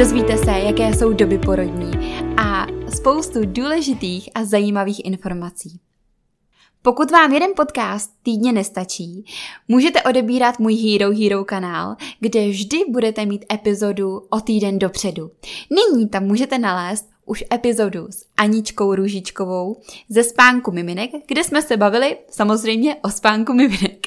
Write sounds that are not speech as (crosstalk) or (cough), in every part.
Dozvíte se, jaké jsou doby porodní a spoustu důležitých a zajímavých informací. Pokud vám jeden podcast týdně nestačí, můžete odebírat můj Hero Hero kanál, kde vždy budete mít epizodu o týden dopředu. Nyní tam můžete nalézt už epizodu s Aničkou Růžičkovou ze spánku miminek, kde jsme se bavili samozřejmě o spánku miminek.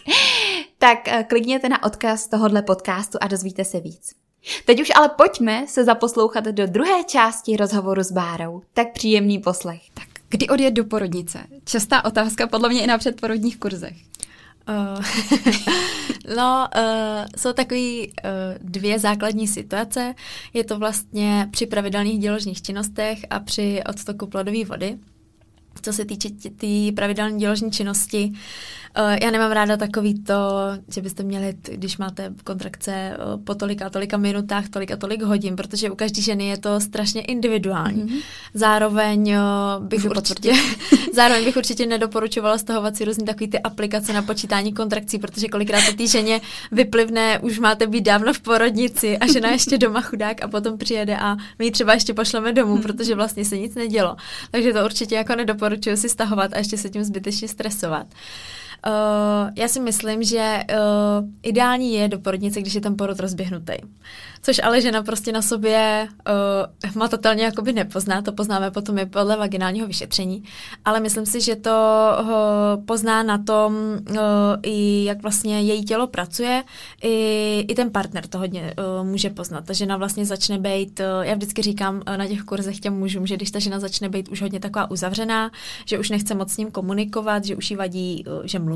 Tak eh, klikněte na odkaz tohohle podcastu a dozvíte se víc. Teď už ale pojďme se zaposlouchat do druhé části rozhovoru s Bárou. Tak příjemný poslech. Tak kdy odjet do porodnice? Častá otázka podle mě i na předporodních kurzech. Uh, (laughs) no, uh, jsou takové uh, dvě základní situace. Je to vlastně při pravidelných děložních činnostech a při odtoku plodové vody. Co se týče té tý pravidelné děložní činnosti, Uh, já nemám ráda takový to, že byste měli, když máte kontrakce uh, po tolika a tolika minutách, tolik a tolik hodin, protože u každé ženy je to strašně individuální. Mm-hmm. Zároveň uh, bych určitě, (laughs) zároveň bych určitě nedoporučovala stahovat si různý takový ty aplikace na počítání kontrakcí, protože kolikrát to té ženě vyplivne, už máte být dávno v porodnici a žena ještě doma chudák a potom přijede a my ji třeba ještě pošleme domů, mm-hmm. protože vlastně se nic nedělo. Takže to určitě jako nedoporučuji si stahovat a ještě se tím zbytečně stresovat. Uh, já si myslím, že uh, ideální je do porodnice, když je ten porod rozběhnutý což ale žena prostě na sobě uh, hmatatelně jakoby nepozná, to poznáme potom i podle vaginálního vyšetření, ale myslím si, že to uh, pozná na tom, uh, i jak vlastně její tělo pracuje, i, i ten partner to hodně uh, může poznat. Ta žena vlastně začne být, uh, já vždycky říkám uh, na těch kurzech těm mužům, že když ta žena začne být už hodně taková uzavřená, že už nechce moc s ním komunikovat, že už jí vadí, uh, že mluví,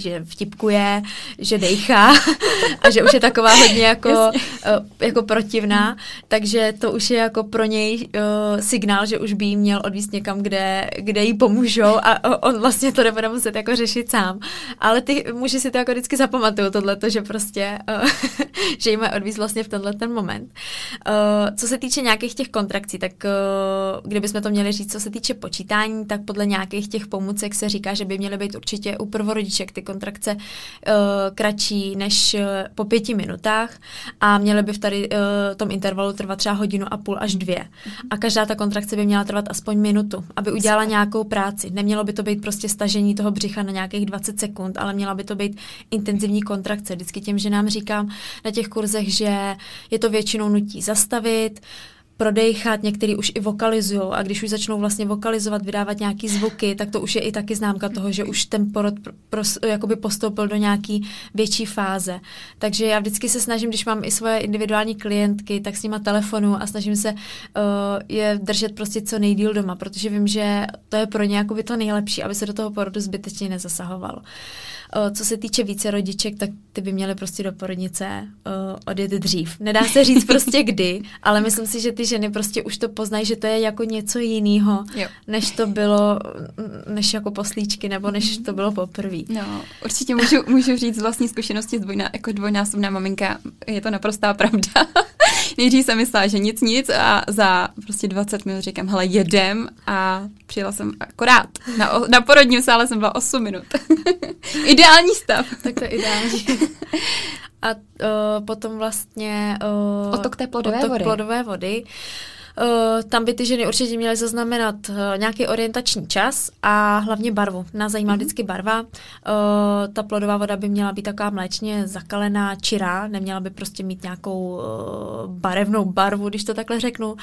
že vtipkuje, že dejchá (laughs) a že už je taková hodně jako, uh, jako protivná, takže to už je jako pro něj uh, signál, že už by jí měl odvíst někam, kde, kde jí pomůžou a on vlastně to nebude muset jako řešit sám. Ale ty muži si to jako vždycky zapamatují tohleto, že prostě, uh, (laughs) že jí mají odvíst vlastně v tenhle ten moment. Uh, co se týče nějakých těch kontrakcí, tak uh, kdybychom to měli říct, co se týče počítání, tak podle nějakých těch pomůcek se říká, že by měly být určitě u prvorodiček ty kontrakce uh, kratší než uh, po pěti minutách a měly by v tady uh, tom intervalu trvat třeba hodinu a půl až dvě. Mm-hmm. A každá ta kontrakce by měla trvat aspoň minutu, aby udělala nějakou práci. Nemělo by to být prostě stažení toho břicha na nějakých 20 sekund, ale měla by to být intenzivní kontrakce. Vždycky těm, že nám říkám na těch kurzech, že je to většinou nutí zastavit, prodejchat, některý už i vokalizují a když už začnou vlastně vokalizovat, vydávat nějaký zvuky, tak to už je i taky známka toho, že už ten porod pro, pro, jakoby postoupil do nějaký větší fáze. Takže já vždycky se snažím, když mám i svoje individuální klientky, tak s nima telefonu a snažím se uh, je držet prostě co nejdíl doma, protože vím, že to je pro ně jakoby to nejlepší, aby se do toho porodu zbytečně nezasahovalo. Uh, co se týče více rodiček, tak ty by měly prostě do porodnice uh, odjet dřív. Nedá se říct prostě (laughs) kdy, ale myslím si, že ty ženy prostě už to poznají, že to je jako něco jiného, než to bylo, než jako poslíčky, nebo než to bylo poprvé. No, určitě můžu, můžu říct z vlastní zkušenosti dvojná, jako dvojnásobná maminka, je to naprostá pravda. (laughs) Nejdřív jsem myslela, že nic, nic a za prostě 20 minut říkám, hele, jedem a přijela jsem akorát. Na, na porodním sále jsem byla 8 minut. (laughs) Ideální stav. tak to je ideální. (laughs) A uh, potom vlastně... Uh, otok té plodové otok vody. plodové vody. Uh, tam by ty ženy určitě měly zaznamenat uh, nějaký orientační čas a hlavně barvu. Nás zajímá mm-hmm. vždycky barva. Uh, ta plodová voda by měla být taková mléčně zakalená, čirá, neměla by prostě mít nějakou uh, barevnou barvu, když to takhle řeknu. Uh,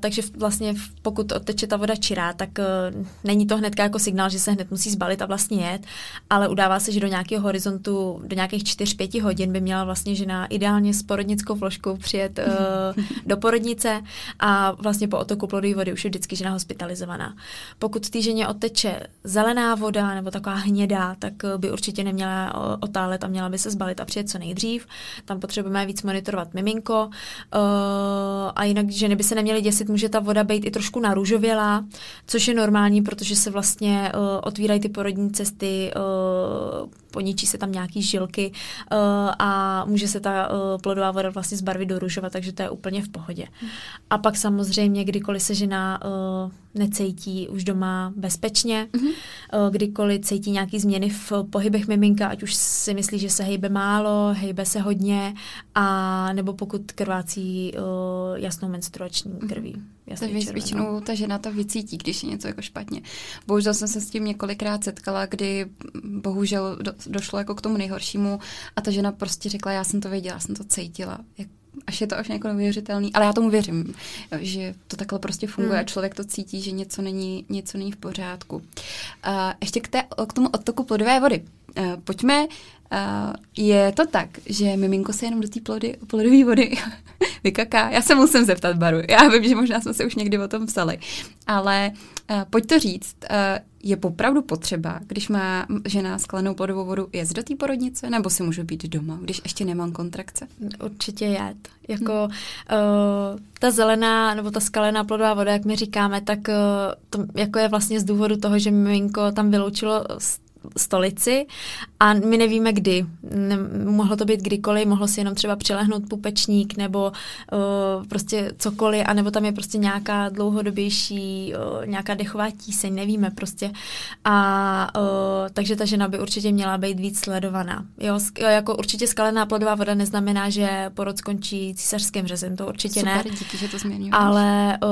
takže vlastně pokud odteče ta voda čirá, tak uh, není to hned jako signál, že se hned musí zbalit a vlastně jet, ale udává se, že do nějakého horizontu, do nějakých 4-5 hodin by měla vlastně žena ideálně s porodnickou vložkou přijet uh, (laughs) do porodnice a vlastně po otoku plodové vody už je vždycky žena hospitalizovaná. Pokud té ženě oteče zelená voda nebo taková hnědá, tak eh, by určitě neměla eh, otálet a měla by se zbalit a přijet co nejdřív. Tam potřebujeme víc monitorovat miminko. Eh, a jinak ženy by se neměly děsit, může ta voda být i trošku narůžovělá, což je normální, protože se vlastně otvírají ty porodní cesty, poničí se tam nějaký žilky a může se ta plodová voda vlastně zbarvit do růžova, takže to je úplně v pohodě. A pak samozřejmě, kdykoliv se žena uh, necítí už doma bezpečně, mm-hmm. kdykoliv cítí nějaký změny v pohybech miminka, ať už si myslí, že se hejbe málo, hejbe se hodně, a nebo pokud krvácí uh, jasnou menstruační mhm. krví. Takže většinou ta žena to vycítí, když je něco jako špatně. Bohužel jsem se s tím několikrát setkala, kdy bohužel do, došlo jako k tomu nejhoršímu a ta žena prostě řekla, já jsem to věděla, já jsem to cítila. Jak, až je to až jako neuvěřitelný, ale já tomu věřím, že to takhle prostě funguje hmm. a člověk to cítí, že něco není, něco není v pořádku. A ještě k, té, k tomu odtoku plodové vody. Uh, pojďme, uh, je to tak, že miminko se jenom do té plodové vody (laughs) vykaká. Já se musím zeptat Baru. Já vím, že možná jsme se už někdy o tom psali. Ale uh, pojď to říct, uh, je popravdu potřeba, když má žena sklenou plodovou vodu, jet do té porodnice, nebo si můžu být doma, když ještě nemám kontrakce? Určitě jet. Jako hmm. uh, ta zelená nebo ta skalená plodová voda, jak my říkáme, tak uh, to jako je vlastně z důvodu toho, že miminko tam vyloučilo stolici a my nevíme kdy. Ne, mohlo to být kdykoliv, mohlo si jenom třeba přilehnout pupečník nebo uh, prostě cokoliv, anebo tam je prostě nějaká dlouhodobější, uh, nějaká dechová tíseň, nevíme prostě. A uh, takže ta žena by určitě měla být víc sledovaná. Jo, jako určitě skalená plodová voda neznamená, že porod skončí císařským řezem, to určitě Super, ne. díky, že to změňuješ. Ale uh,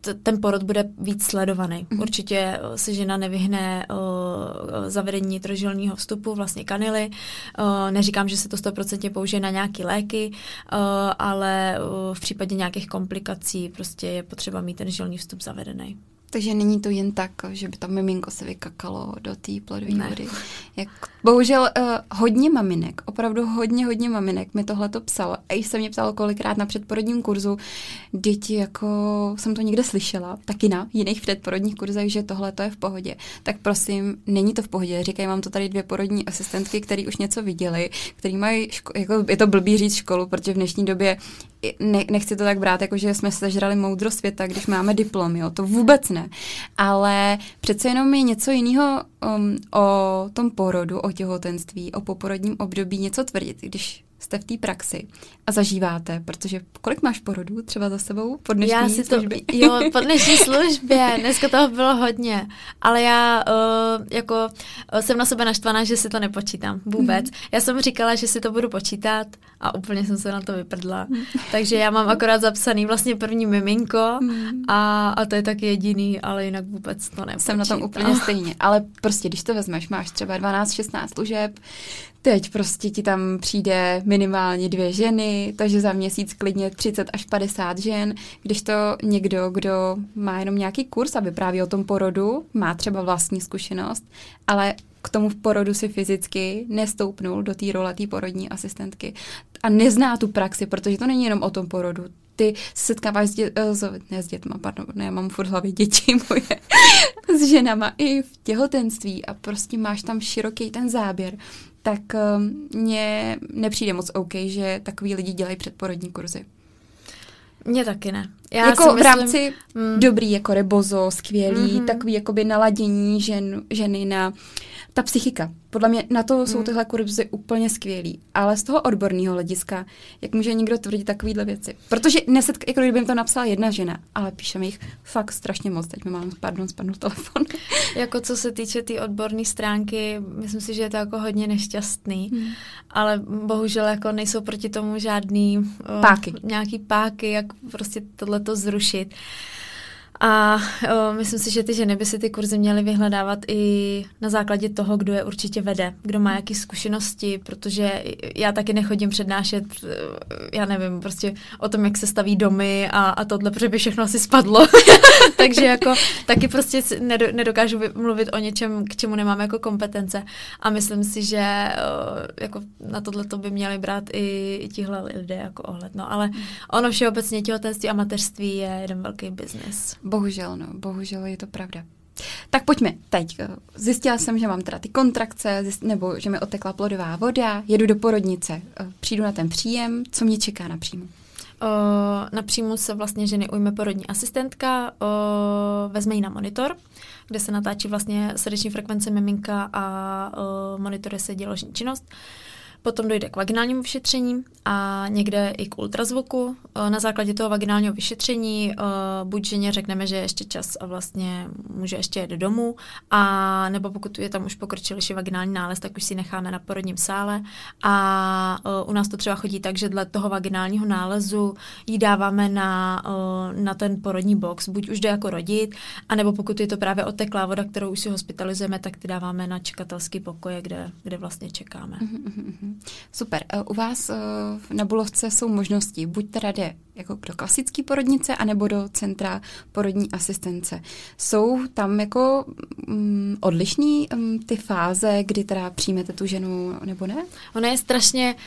t- ten porod bude víc sledovaný. Mm-hmm. Určitě se žena nevyhne uh, zavedení nitrožilního vstupu, vlastně kanily. Eh, neříkám, že se to stoprocentně použije na nějaké léky, eh, ale eh, v případě nějakých komplikací prostě je potřeba mít ten žilný vstup zavedený. Takže není to jen tak, že by to miminko se vykakalo do té plodové vody. Jak, bohužel uh, hodně maminek, opravdu hodně, hodně maminek mi tohle to psalo. A jsem mě psalo kolikrát na předporodním kurzu. Děti, jako jsem to někde slyšela, taky na jiných předporodních kurzech, že tohle to je v pohodě. Tak prosím, není to v pohodě. Říkají vám to tady dvě porodní asistentky, které už něco viděli, který mají, ško- jako je to blbý říct školu, protože v dnešní době ne, nechci to tak brát, jako že jsme sežrali moudro světa, když máme diplom, jo, to vůbec ne. Ale přece jenom je něco jiného um, o tom porodu, o těhotenství, o poporodním období něco tvrdit, když jste v té praxi a zažíváte, protože kolik máš porodů třeba za sebou po dnešní já si to, službě? Jo, (laughs) po dnešní službě, dneska toho bylo hodně, ale já uh, jako uh, jsem na sebe naštvaná, že si to nepočítám vůbec. Mm. Já jsem říkala, že si to budu počítat a úplně jsem se na to vyprdla. Mm. (laughs) Takže já mám akorát zapsaný vlastně první miminko mm. a, a to je tak jediný, ale jinak vůbec to nepočítám. Jsem na tom úplně (laughs) stejně, ale prostě když to vezmeš, máš třeba 12-16 služeb, Teď prostě ti tam přijde minimálně dvě ženy, takže za měsíc klidně 30 až 50 žen, když to někdo, kdo má jenom nějaký kurz a vypráví o tom porodu, má třeba vlastní zkušenost, ale k tomu v porodu si fyzicky nestoupnul do té role té porodní asistentky. A nezná tu praxi, protože to není jenom o tom porodu. Ty se setkáváš s, dě, eh, s, ne s dětma, pardon, ne, já mám furt hlavě děti (laughs) moje, s ženama i v těhotenství a prostě máš tam široký ten záběr tak um, mně nepřijde moc OK, že takový lidi dělají předporodní kurzy. Mně taky ne. Já jako myslím, v rámci mm. dobrý, jako rebozo, skvělý, mm-hmm. takový jakoby naladění žen, ženy na ta psychika. Podle mě na to jsou hmm. tyhle kurzy úplně skvělý. Ale z toho odborného hlediska, jak může někdo tvrdit takovéhle věci? Protože neset, jako kdyby jim to napsala jedna žena, ale píše mi jich fakt strašně moc. Teď mi mám, pardon, spadnul telefon. (laughs) jako co se týče té tý odborné stránky, myslím si, že je to jako hodně nešťastný. Hmm. Ale bohužel jako nejsou proti tomu žádný páky. Uh, nějaký páky, jak prostě tohleto zrušit. Uh, a o, myslím si, že ty ženy by si ty kurzy měly vyhledávat i na základě toho, kdo je určitě vede, kdo má jaké zkušenosti, protože já taky nechodím přednášet, já nevím, prostě o tom, jak se staví domy a, a tohle, protože by všechno asi spadlo. (laughs) Takže jako taky prostě nedokážu mluvit o něčem, k čemu nemám jako kompetence. A myslím si, že o, jako na tohle to by měli brát i, i tihle lidé jako ohled. No, ale ono všeobecně těhotenství a mateřství je jeden velký biznis. Bohužel, no, bohužel je to pravda. Tak pojďme teď. Zjistila jsem, že mám teda ty kontrakce, zjist, nebo že mi otekla plodová voda, jedu do porodnice, přijdu na ten příjem, co mě čeká na příjmu? na příjmu se vlastně ženy ujme porodní asistentka, vezme ji na monitor, kde se natáčí vlastně srdeční frekvence miminka a monitoruje se děložní činnost. Potom dojde k vaginálnímu vyšetření a někde i k ultrazvuku. Eh, na základě toho vaginálního vyšetření eh, buď ženě řekneme, že je ještě čas a vlastně může ještě jet domů, a nebo pokud je tam už pokročilejší vaginální nález, tak už si necháme na porodním sále. A u nás to třeba chodí tak, že dle toho vaginálního nálezu ji dáváme na, na ten porodní box, buď už jde jako rodit, anebo pokud je to právě oteklá voda, kterou už si hospitalizujeme, tak ty dáváme na čekatelský pokoje, kde, kde vlastně čekáme. Mm-hmm. Super. E, u vás e, na Bulovce jsou možnosti, buď teda jde jako do klasické porodnice, anebo do centra porodní asistence. Jsou tam jako um, odlišní um, ty fáze, kdy teda přijmete tu ženu, nebo ne? Ona je strašně uh,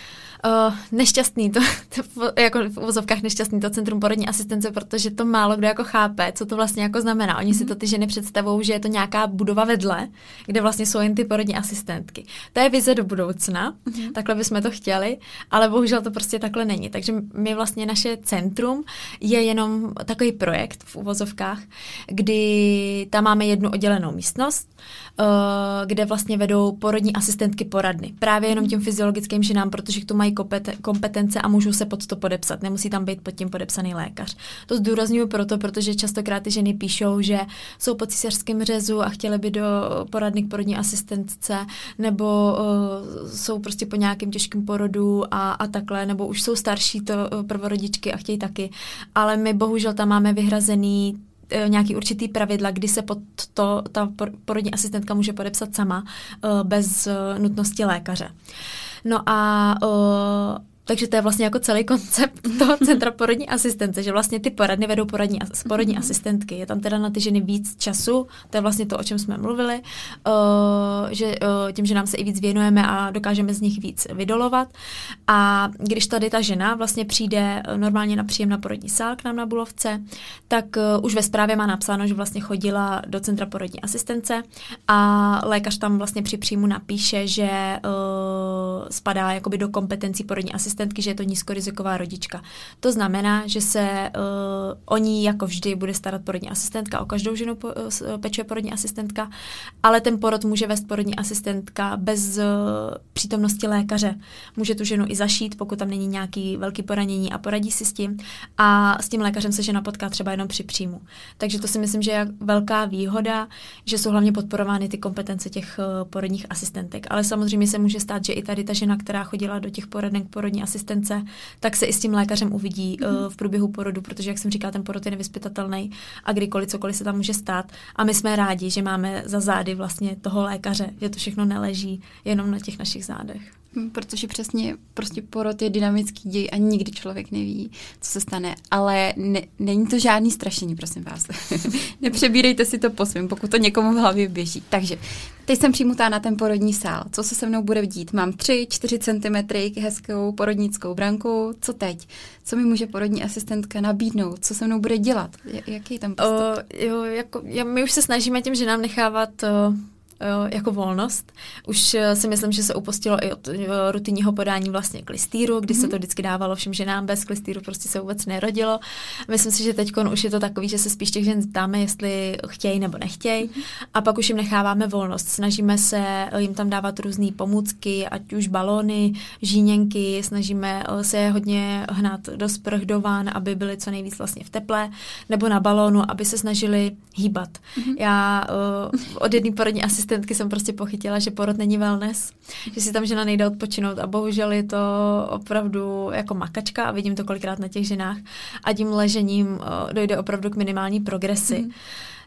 nešťastný, to, (laughs) to, jako v uvozovkách nešťastný to centrum porodní asistence, protože to málo kdo jako chápe, co to vlastně jako znamená. Oni mm-hmm. si mhm. to ty ženy představují, že je to nějaká budova vedle, kde vlastně jsou jen ty porodní asistentky. To je vize do budoucna, mm-hmm. takhle bychom to chtěli, ale bohužel to prostě takhle není. Takže my vlastně naše centrum je jenom takový projekt v uvozovkách, kdy tam máme jednu oddělenou místnost, uh, kde vlastně vedou porodní asistentky poradny. Právě jenom těm fyziologickým ženám, protože k tomu mají kompetence a můžou se pod to podepsat. Nemusí tam být pod tím podepsaný lékař. To zdůraznuju proto, protože častokrát ty ženy píšou, že jsou po císařském řezu a chtěly by do poradny k porodní asistentce, nebo uh, jsou prostě po nějakém těžkém porodu a, a takhle, nebo už jsou starší to uh, prvorodičky a chtějí taky. Ale my bohužel tam máme vyhrazený uh, nějaký určitý pravidla, kdy se pod to ta porodní asistentka může podepsat sama bez nutnosti lékaře. No a uh, takže to je vlastně jako celý koncept (laughs) toho centra porodní asistence, že vlastně ty poradny vedou poradní, porodní mhm. asistentky. Je tam teda na ty ženy víc času, to je vlastně to, o čem jsme mluvili, uh, že uh, tím, že nám se i víc věnujeme a dokážeme z nich víc vydolovat. A když tady ta žena vlastně přijde normálně na příjem na porodní sál k nám na Bulovce, tak uh, už ve zprávě má napsáno, že vlastně chodila do centra porodní asistence a lékař tam vlastně při příjmu napíše, že uh, spadá jakoby do kompetencí porodní asistence asistentky, že je to nízkoriziková rodička. To znamená, že se uh, o ní jako vždy bude starat porodní asistentka, o každou ženu po, uh, pečuje porodní asistentka, ale ten porod může vést porodní asistentka bez uh, přítomnosti lékaře. Může tu ženu i zašít, pokud tam není nějaký velký poranění a poradí si s tím. A s tím lékařem se žena potká třeba jenom při příjmu. Takže to si myslím, že je velká výhoda, že jsou hlavně podporovány ty kompetence těch porodních asistentek. Ale samozřejmě se může stát, že i tady ta žena, která chodila do těch poraden porodní asistence, tak se i s tím lékařem uvidí mm-hmm. uh, v průběhu porodu, protože, jak jsem říkala, ten porod je nevyspytatelný a kdykoliv cokoliv se tam může stát. A my jsme rádi, že máme za zády vlastně toho lékaře, že to všechno neleží jenom na těch našich zádech. Protože přesně prostě porod je dynamický děj a nikdy člověk neví, co se stane. Ale ne, není to žádný strašení, prosím vás. (laughs) Nepřebírejte si to po svém, pokud to někomu v hlavě běží. Takže teď jsem přijmutá na ten porodní sál. Co se se mnou bude dít? Mám 3-4 cm hezkou porodnickou branku. Co teď? Co mi může porodní asistentka nabídnout? Co se mnou bude dělat? Jaký tam postup? Uh, jo, jako, já, my už se snažíme tím, že nám nechávat uh jako volnost. Už eh, si myslím, že se upustilo i od eh, rutinního podání vlastně klistýru, kdy mm-hmm. se mhm. to vždycky dávalo všem ženám bez klistýru, prostě se vůbec nerodilo. Myslím si, že teď už je to takový, že se spíš těch žen ptáme, jestli chtějí nebo nechtějí mm-hmm. a pak už jim necháváme volnost. Snažíme se eh, jim tam dávat různé pomůcky, ať už balóny, žíněnky, snažíme se je hodně hnát do sprch, do ván, aby byly co nejvíc vlastně v teple, nebo na balónu, aby se snažili hýbat. Mm-hmm. Já uh, od jedné porodní asistentky asistentky jsem prostě pochytila, že porod není wellness, že si tam žena nejde odpočinout a bohužel je to opravdu jako makačka a vidím to kolikrát na těch ženách a tím ležením dojde opravdu k minimální progresi. Mm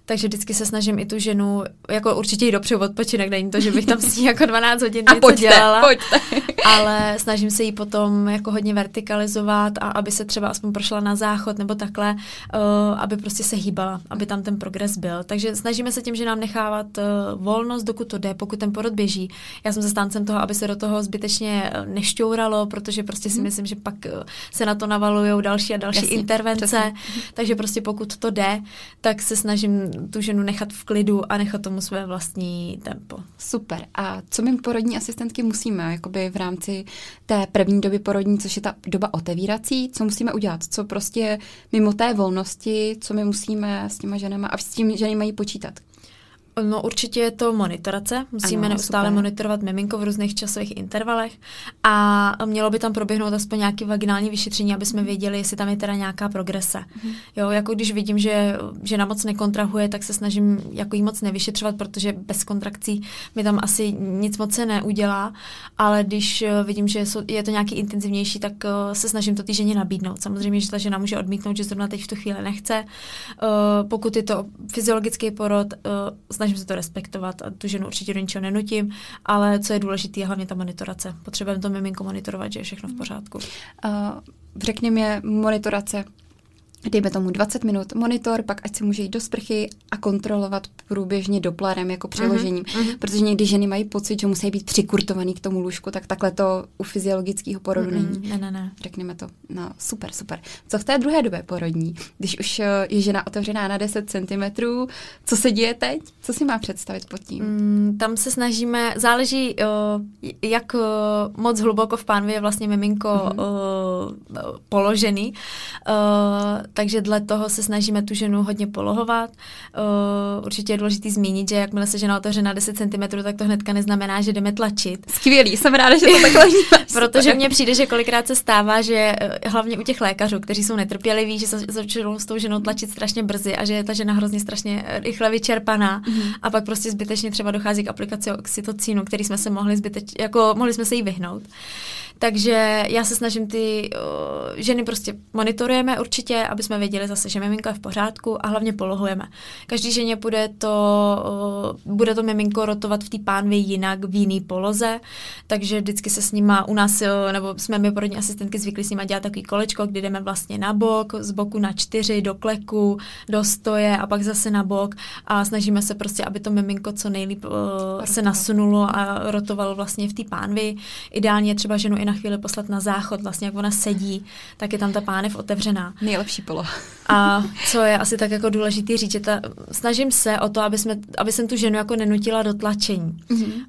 takže vždycky se snažím i tu ženu, jako určitě jí dopřeju odpočinek, není to, že bych tam s ní jako 12 hodin (laughs) něco pojďte, dělala, pojďte. (laughs) ale snažím se jí potom jako hodně vertikalizovat a aby se třeba aspoň prošla na záchod nebo takhle, uh, aby prostě se hýbala, aby tam ten progres byl. Takže snažíme se tím, že nám nechávat uh, volnost, dokud to jde, pokud ten porod běží. Já jsem zastáncem toho, aby se do toho zbytečně eh, nešťouralo, protože prostě si hmm. myslím, že pak uh, se na to navalují další a další Jasně, intervence, přesně. takže prostě pokud to jde, tak se snažím tu ženu nechat v klidu a nechat tomu své vlastní tempo. Super. A co my porodní asistentky musíme jakoby v rámci té první doby porodní, což je ta doba otevírací, co musíme udělat? Co prostě mimo té volnosti, co my musíme s těma ženama a s tím ženy mají počítat? No určitě je to monitorace. Musíme ano, neustále super. monitorovat miminko v různých časových intervalech a mělo by tam proběhnout aspoň nějaký vaginální vyšetření, aby jsme věděli, jestli tam je teda nějaká progrese. Mm. Jo, jako když vidím, že žena moc nekontrahuje, tak se snažím jako jí moc nevyšetřovat, protože bez kontrakcí mi tam asi nic moc se neudělá, ale když eh, vidím, že je to nějaký intenzivnější, tak eh, se snažím to té ženě nabídnout. Samozřejmě, že ta žena může odmítnout, že zrovna teď v tu chvíli nechce. Eh, pokud je to fyziologický porod, snažím se to respektovat a tu ženu určitě do ničeho nenutím, ale co je důležité, je hlavně ta monitorace. Potřebujeme to miminko monitorovat, že je všechno v pořádku. Uh, řekni mi monitorace dejme tomu 20 minut monitor, pak ať se může jít do sprchy a kontrolovat průběžně doplarem jako přeložením. Uh-huh, protože někdy ženy mají pocit, že musí být přikurtovaný k tomu lůžku, tak takhle to u fyziologického porodu uh-huh, není. Ne, ne, ne. Řekněme to. No, super, super. Co v té druhé době porodní, když už eh, je žena otevřená na 10 cm, co se děje teď? Co si má představit pod tím? Mm, tam se snažíme, záleží, uh, jak uh, moc hluboko v pánvi je vlastně miminko uh-huh. uh, položený. Uh, takže dle toho se snažíme tu ženu hodně polohovat. Uh, určitě je důležité zmínit, že jakmile se žena otevře na 10 cm, tak to hnedka neznamená, že jdeme tlačit. Skvělý, jsem ráda, že to (laughs) takhle Protože mně přijde, že kolikrát se stává, že eh, hlavně u těch lékařů, kteří jsou netrpěliví, že se začnou s tou ženou tlačit strašně brzy a že je ta žena hrozně strašně eh, rychle vyčerpaná mm-hmm. a pak prostě zbytečně třeba dochází k aplikaci oxytocínu, který jsme se mohli zbyteč, jako mohli jsme se jí vyhnout. Takže já se snažím ty uh, ženy prostě monitorujeme určitě, aby jsme věděli zase, že miminko je v pořádku a hlavně polohujeme. Každý ženě bude to, uh, bude to miminko rotovat v té pánvi jinak v jiný poloze, takže vždycky se s nima u nás, uh, nebo jsme my porodní asistentky zvykli s nima dělat takový kolečko, kdy jdeme vlastně na bok, z boku na čtyři, do kleku, do stoje a pak zase na bok a snažíme se prostě, aby to miminko co nejlíp uh, se nasunulo a rotovalo vlastně v té pánvi. Ideálně třeba ženu i na chvíli poslat na záchod, vlastně jak ona sedí, tak je tam ta pánev otevřená. Nejlepší polo. A co je asi tak jako důležitý říct, že ta, snažím se o to, aby, jsme, aby jsem tu ženu jako nenutila do tlačení. Mm-hmm. Uh,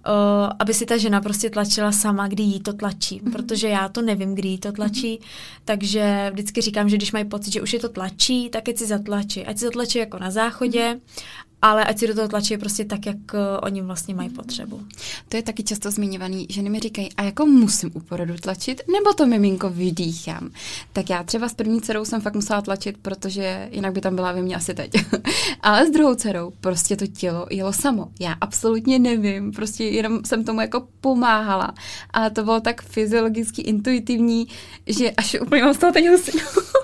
aby si ta žena prostě tlačila sama, kdy jí to tlačí, mm-hmm. protože já to nevím, kdy jí to tlačí, mm-hmm. takže vždycky říkám, že když mají pocit, že už je to tlačí, tak ať si zatlačí. Ať si zatlačí jako na záchodě, mm-hmm ale ať si do toho tlačí prostě tak, jak uh, oni vlastně mají potřebu. To je taky často zmiňovaný, ženy mi říkají, a jako musím u porodu tlačit, nebo to miminko vydýchám. Tak já třeba s první dcerou jsem fakt musela tlačit, protože jinak by tam byla ve mně asi teď. (laughs) ale s druhou dcerou prostě to tělo jelo samo. Já absolutně nevím, prostě jenom jsem tomu jako pomáhala. A to bylo tak fyziologicky intuitivní, že až úplně mám z toho teď (laughs)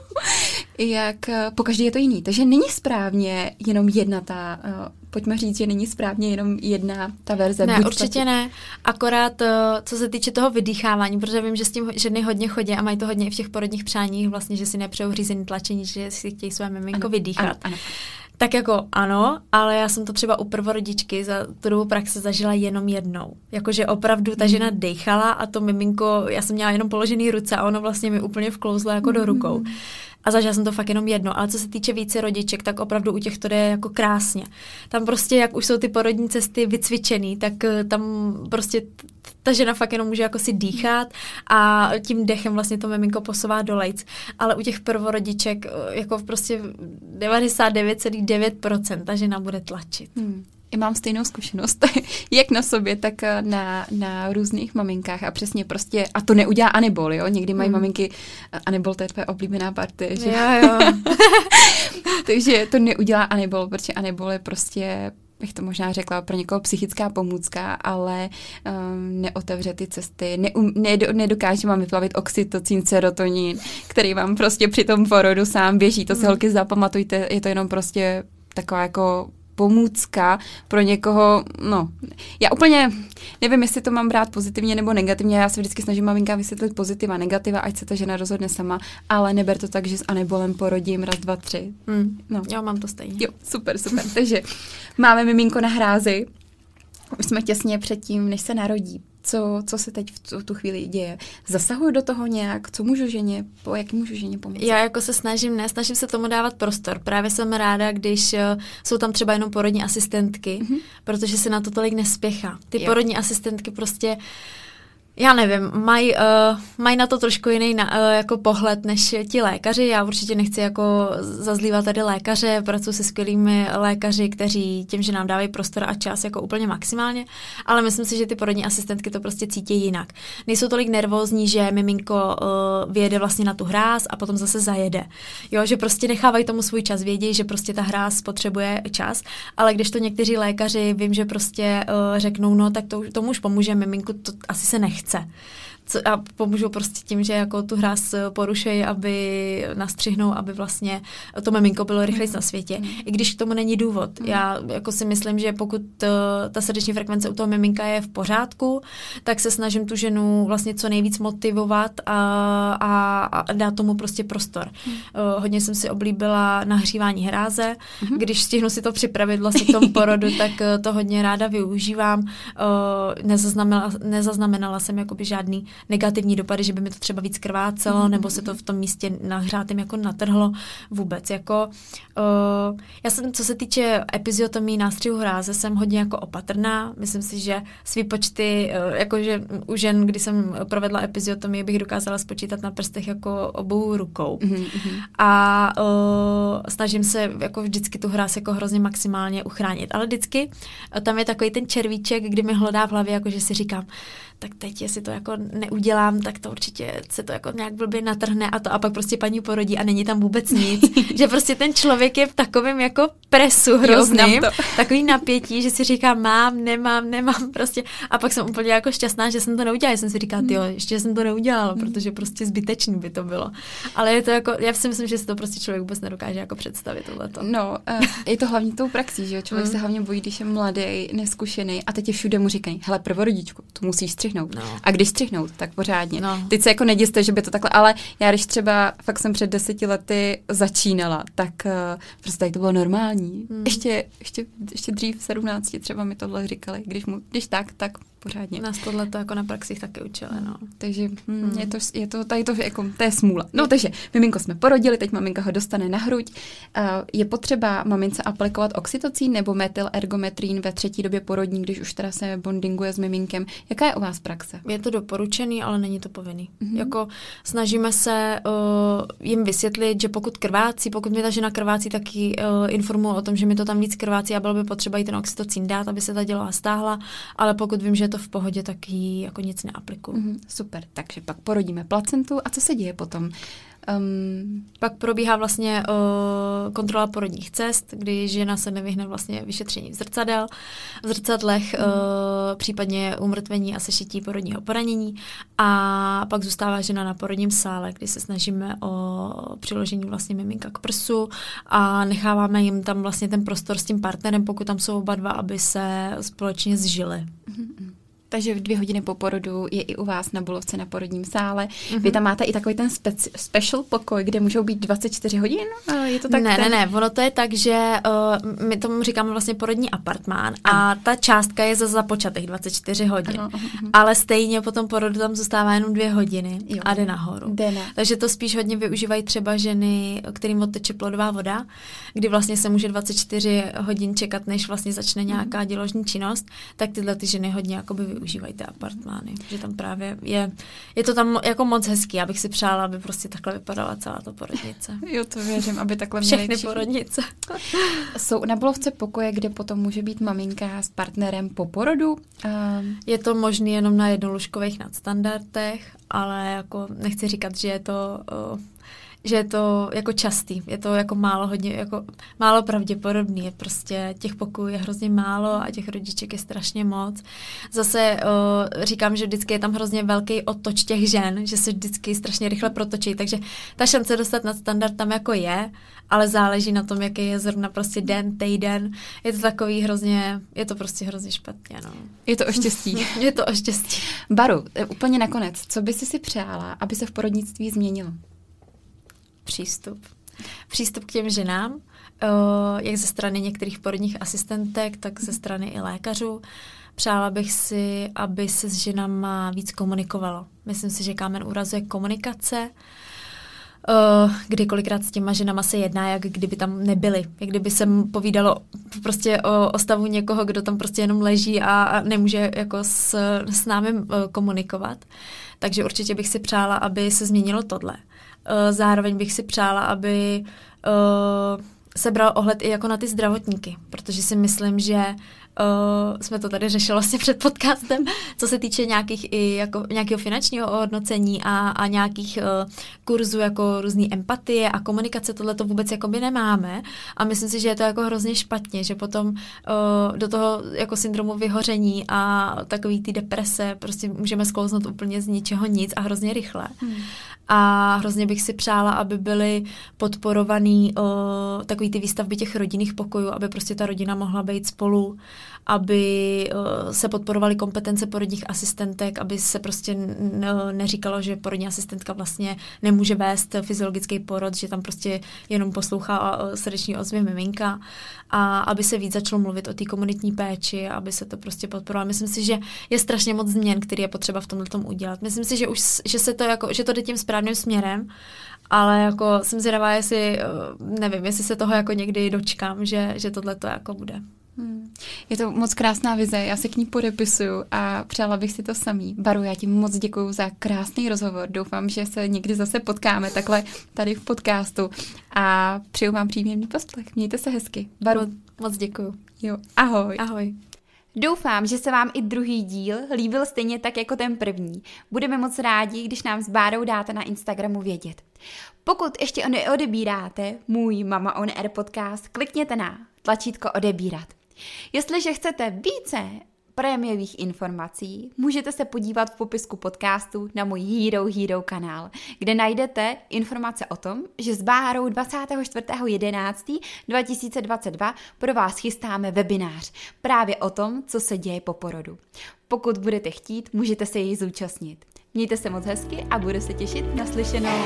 jak eh, po každý je to jiný. Takže není správně jenom jedna ta, uh, pojďme říct, že není správně jenom jedna ta verze. Ne, určitě ne. Akorát uh, co se týče toho vydýchávání, protože vím, že s tím ženy hodně chodí a mají to hodně i v těch porodních přáních, vlastně, že si nepřejou řízení tlačení, že si chtějí své miminko ano, vydýchat. Ano, ano. Tak jako ano, ale já jsem to třeba u prvorodičky za tu dobu praxe zažila jenom jednou. Jakože opravdu ta žena mhm. dechala a to miminko, já jsem měla jenom položený ruce a ono vlastně mi úplně vklouzlo jako do rukou. A zažila jsem to fakt jenom jedno. Ale co se týče více rodiček, tak opravdu u těch to jde jako krásně. Tam prostě, jak už jsou ty porodní cesty vycvičený, tak eh, tam prostě ta žena fakt jenom může jako si dýchat a tím dechem vlastně to miminko posouvá do lejc. Ale u těch prvorodiček eh, jako prostě 99,9% ta žena bude tlačit. Hmm i mám stejnou zkušenost, (laughs) jak na sobě, tak eh, na, na různých maminkách a přesně prostě, a to neudělá Anibol, jo, někdy mají hmm. maminky, eh, Anibol to je tvoje oblíbená party, že? Jo, jo. (laughs) Takže to neudělá Anibol, protože Anibol je prostě bych to možná řekla, pro někoho psychická pomůcka, ale um, neotevře ty cesty, neum, nedo, nedokáže vám vyplavit oxytocin, serotonin, který vám prostě při tom porodu sám běží. To si hmm. holky zapamatujte, je to jenom prostě taková jako pomůcka pro někoho, no, já úplně nevím, jestli to mám brát pozitivně nebo negativně, já se vždycky snažím maminka vysvětlit pozitiva, negativa, ať se ta žena rozhodne sama, ale neber to tak, že s anebolem porodím raz, dva, tři. Mm. No. Já mám to stejně. Jo, super, super. Takže máme miminko na hrázi, už jsme těsně před tím, než se narodí co, co se teď v tu, tu chvíli děje. Zasahuju do toho nějak, co můžu ženě, po jak můžu ženě pomoct? Já jako se snažím, ne, snažím se tomu dávat prostor. Právě jsem ráda, když uh, jsou tam třeba jenom porodní asistentky, mm-hmm. protože se na to tolik nespěchá. Ty jo. porodní asistentky prostě já nevím, mají uh, maj na to trošku jiný na, uh, jako pohled než ti lékaři. Já určitě nechci jako zazlívat tady lékaře, pracuji se skvělými lékaři, kteří tím, že nám dávají prostor a čas jako úplně maximálně, ale myslím si, že ty porodní asistentky to prostě cítí jinak. Nejsou tolik nervózní, že miminko uh, vyjede vlastně na tu hráz a potom zase zajede. Jo, že prostě nechávají tomu svůj čas, vědí, že prostě ta hráz potřebuje čas, ale když to někteří lékaři vím, že prostě uh, řeknou, no tak to, tomu už pomůže miminku, to asi se nechce chce co, a pomůžou prostě tím, že jako tu hráz porušejí, aby nastřihnou, aby vlastně to miminko bylo rychleji na světě. Mm. I když k tomu není důvod. Mm. Já jako si myslím, že pokud uh, ta srdeční frekvence u toho miminka je v pořádku, tak se snažím tu ženu vlastně co nejvíc motivovat a, a, a dát tomu prostě prostor. Mm. Uh, hodně jsem si oblíbila nahřívání hráze. Mm. Když stihnu si to připravit vlastně k tomu (laughs) porodu, tak uh, to hodně ráda využívám. Nezaznamenala, nezaznamenala jsem jakoby žádný negativní dopady, že by mi to třeba víc krvácelo, mm-hmm. nebo se to v tom místě nahřátým jako natrhlo vůbec. Jako, uh, já jsem, co se týče epiziotomí nástřihu hráze, jsem hodně jako opatrná. Myslím si, že svý počty, uh, jakože u žen, kdy jsem provedla epiziotomii, bych dokázala spočítat na prstech jako obou rukou. Mm-hmm. A uh, snažím se jako vždycky tu hráz jako hrozně maximálně uchránit. Ale vždycky tam je takový ten červíček, kdy mi hlodá v hlavě, jako že si říkám, tak teď, jestli to jako neudělám, tak to určitě se to jako nějak blbě natrhne a to a pak prostě paní porodí a není tam vůbec nic. (laughs) že prostě ten člověk je v takovém jako presu hrozným, (laughs) takový napětí, že si říká mám, nemám, nemám prostě a pak jsem úplně jako šťastná, že jsem to neudělala. Já jsem si říkala, jo, ještě jsem to neudělala, hmm. protože prostě zbytečný by to bylo. Ale je to jako, já si myslím, že si to prostě člověk vůbec nedokáže jako představit tohleto. No, uh, je to hlavně tou praxí, že člověk mm. se hlavně bojí, když je mladý, neskušený a teď je všude mu říkají, hele, prvorodičku, to musíš střihnout. No. A když střihnout, tak pořádně. No. Teď se jako neděste, že by to takhle, ale já když třeba fakt jsem před deseti lety začínala, tak uh, prostě tak to bylo normální. Hmm. Ještě, ještě, ještě dřív v sedmnácti třeba mi tohle říkali, když, mu, když tak, tak pořádně. Nás tohle to jako na praxích taky učili, no. Takže hm, mm. je, to, je to, tady to, jako, to je smůla. No takže miminko jsme porodili, teď maminka ho dostane na hruď. Uh, je potřeba mamince aplikovat oxytocín nebo metyl ergometrín ve třetí době porodní, když už teda se bondinguje s miminkem. Jaká je u vás praxe? Je to doporučený, ale není to povinný. Mm-hmm. Jako snažíme se uh, jim vysvětlit, že pokud krvácí, pokud mi ta žena krvácí, tak ji uh, informuji o tom, že mi to tam víc krvácí a bylo by potřeba jí ten oxytocín dát, aby se ta dělala stáhla, ale pokud vím, že je to v pohodě, tak jí jako nic neaplikuju. Mm-hmm, super, takže pak porodíme placentu a co se děje potom? Um, pak probíhá vlastně uh, kontrola porodních cest, kdy žena se nevyhne vlastně vyšetření v zrcadel, v zrcadlech, mm. uh, případně umrtvení a sešití porodního poranění a pak zůstává žena na porodním sále, kdy se snažíme o přiložení vlastně miminka k prsu a necháváme jim tam vlastně ten prostor s tím partnerem, pokud tam jsou oba dva, aby se společně zžili. Mm-hmm. Takže v dvě hodiny po porodu je i u vás na Bulovce na porodním sále. Mm-hmm. Vy tam máte i takový ten speci- special pokoj, kde můžou být 24 hodin? Je to tak? Ne, ten... ne, ne. Ono to je tak, že uh, my tomu říkáme vlastně porodní apartmán a ta částka je za započatých 24 hodin. Ano. Ale stejně po tom porodu tam zůstává jenom dvě hodiny jo. a jde nahoru. Jde ne. Takže to spíš hodně využívají třeba ženy, kterým odteče plodová voda, kdy vlastně se může 24 hodin čekat, než vlastně začne nějaká mm. děložní činnost, tak tyhle ty ženy hodně jakoby využívají ty apartmány. Že tam právě je, je to tam jako moc hezký. Já bych si přála, aby prostě takhle vypadala celá ta porodnice. (laughs) jo, to věřím, aby takhle měly Všechny všichni. porodnice. (laughs) Jsou na Bolovce pokoje, kde potom může být maminka s partnerem po porodu? Um... Je to možné jenom na jednolůžkových nadstandardech, ale jako nechci říkat, že je to uh, že je to jako častý, je to jako málo hodně, jako málo pravděpodobný, je prostě těch pokojů je hrozně málo a těch rodiček je strašně moc. Zase uh, říkám, že vždycky je tam hrozně velký otoč těch žen, že se vždycky strašně rychle protočí, takže ta šance dostat na standard tam jako je, ale záleží na tom, jaký je zrovna prostě den, týden. Je to takový hrozně, je to prostě hrozně špatně, no. Je to o štěstí. (laughs) je to o štěstí. Baru, e, úplně nakonec, co by si si přála, aby se v porodnictví změnilo? Přístup. Přístup k těm ženám, jak ze strany některých porodních asistentek, tak ze strany i lékařů. Přála bych si, aby se s ženama víc komunikovalo. Myslím si, že kámen úrazu je komunikace. uh, kdy kolikrát s těma ženama se jedná, jak kdyby tam nebyly. Jak kdyby se povídalo prostě o, o stavu někoho, kdo tam prostě jenom leží a, a nemůže jako s, s námi uh, komunikovat. Takže určitě bych si přála, aby se změnilo tohle. Uh, zároveň bych si přála, aby uh, se bral ohled i jako na ty zdravotníky, protože si myslím, že uh, jsme to tady řešili vlastně před podcastem, co se týče nějakých i jako nějakého finančního ohodnocení a, a nějakých uh, kurzů jako různý empatie a komunikace, tohle to vůbec jako by nemáme a myslím si, že je to jako hrozně špatně, že potom uh, do toho jako syndromu vyhoření a takový ty deprese prostě můžeme sklouznout úplně z ničeho nic a hrozně rychle. Hmm. A hrozně bych si přála, aby byly podporovaný uh, takový ty výstavby těch rodinných pokojů, aby prostě ta rodina mohla být spolu aby uh, se podporovaly kompetence porodních asistentek, aby se prostě neříkalo, že porodní asistentka vlastně nemůže vést fyziologický porod, že tam prostě jenom poslouchá uh, srdeční ozvy miminka a aby se víc začalo mluvit o té komunitní péči, aby se to prostě podporovalo. Myslím si, že je strašně moc změn, který je potřeba v tomhle tom udělat. Myslím si, že už že se to jako, že to jde tím správným směrem, ale jako jsem zvědavá, jestli, nevím, jestli se toho jako někdy dočkám, že, že tohle to jako bude. Hmm. Je to moc krásná vize, já se k ní podepisuju a přála bych si to samý. Baru, já ti moc děkuji za krásný rozhovor. Doufám, že se někdy zase potkáme takhle tady v podcastu a přeju vám příjemný poslech. Mějte se hezky. Baru. Moc, moc děkuji. Jo, ahoj. Ahoj. Doufám, že se vám i druhý díl líbil stejně tak jako ten první. Budeme moc rádi, když nám s Bárou dáte na Instagramu vědět. Pokud ještě neodebíráte můj Mama on Air podcast, klikněte na tlačítko odebírat. Jestliže chcete více prémiových informací, můžete se podívat v popisku podcastu na můj Hero Hero kanál, kde najdete informace o tom, že s Bárou 24.11.2022 pro vás chystáme webinář právě o tom, co se děje po porodu. Pokud budete chtít, můžete se jej zúčastnit. Mějte se moc hezky a budu se těšit na slyšenou.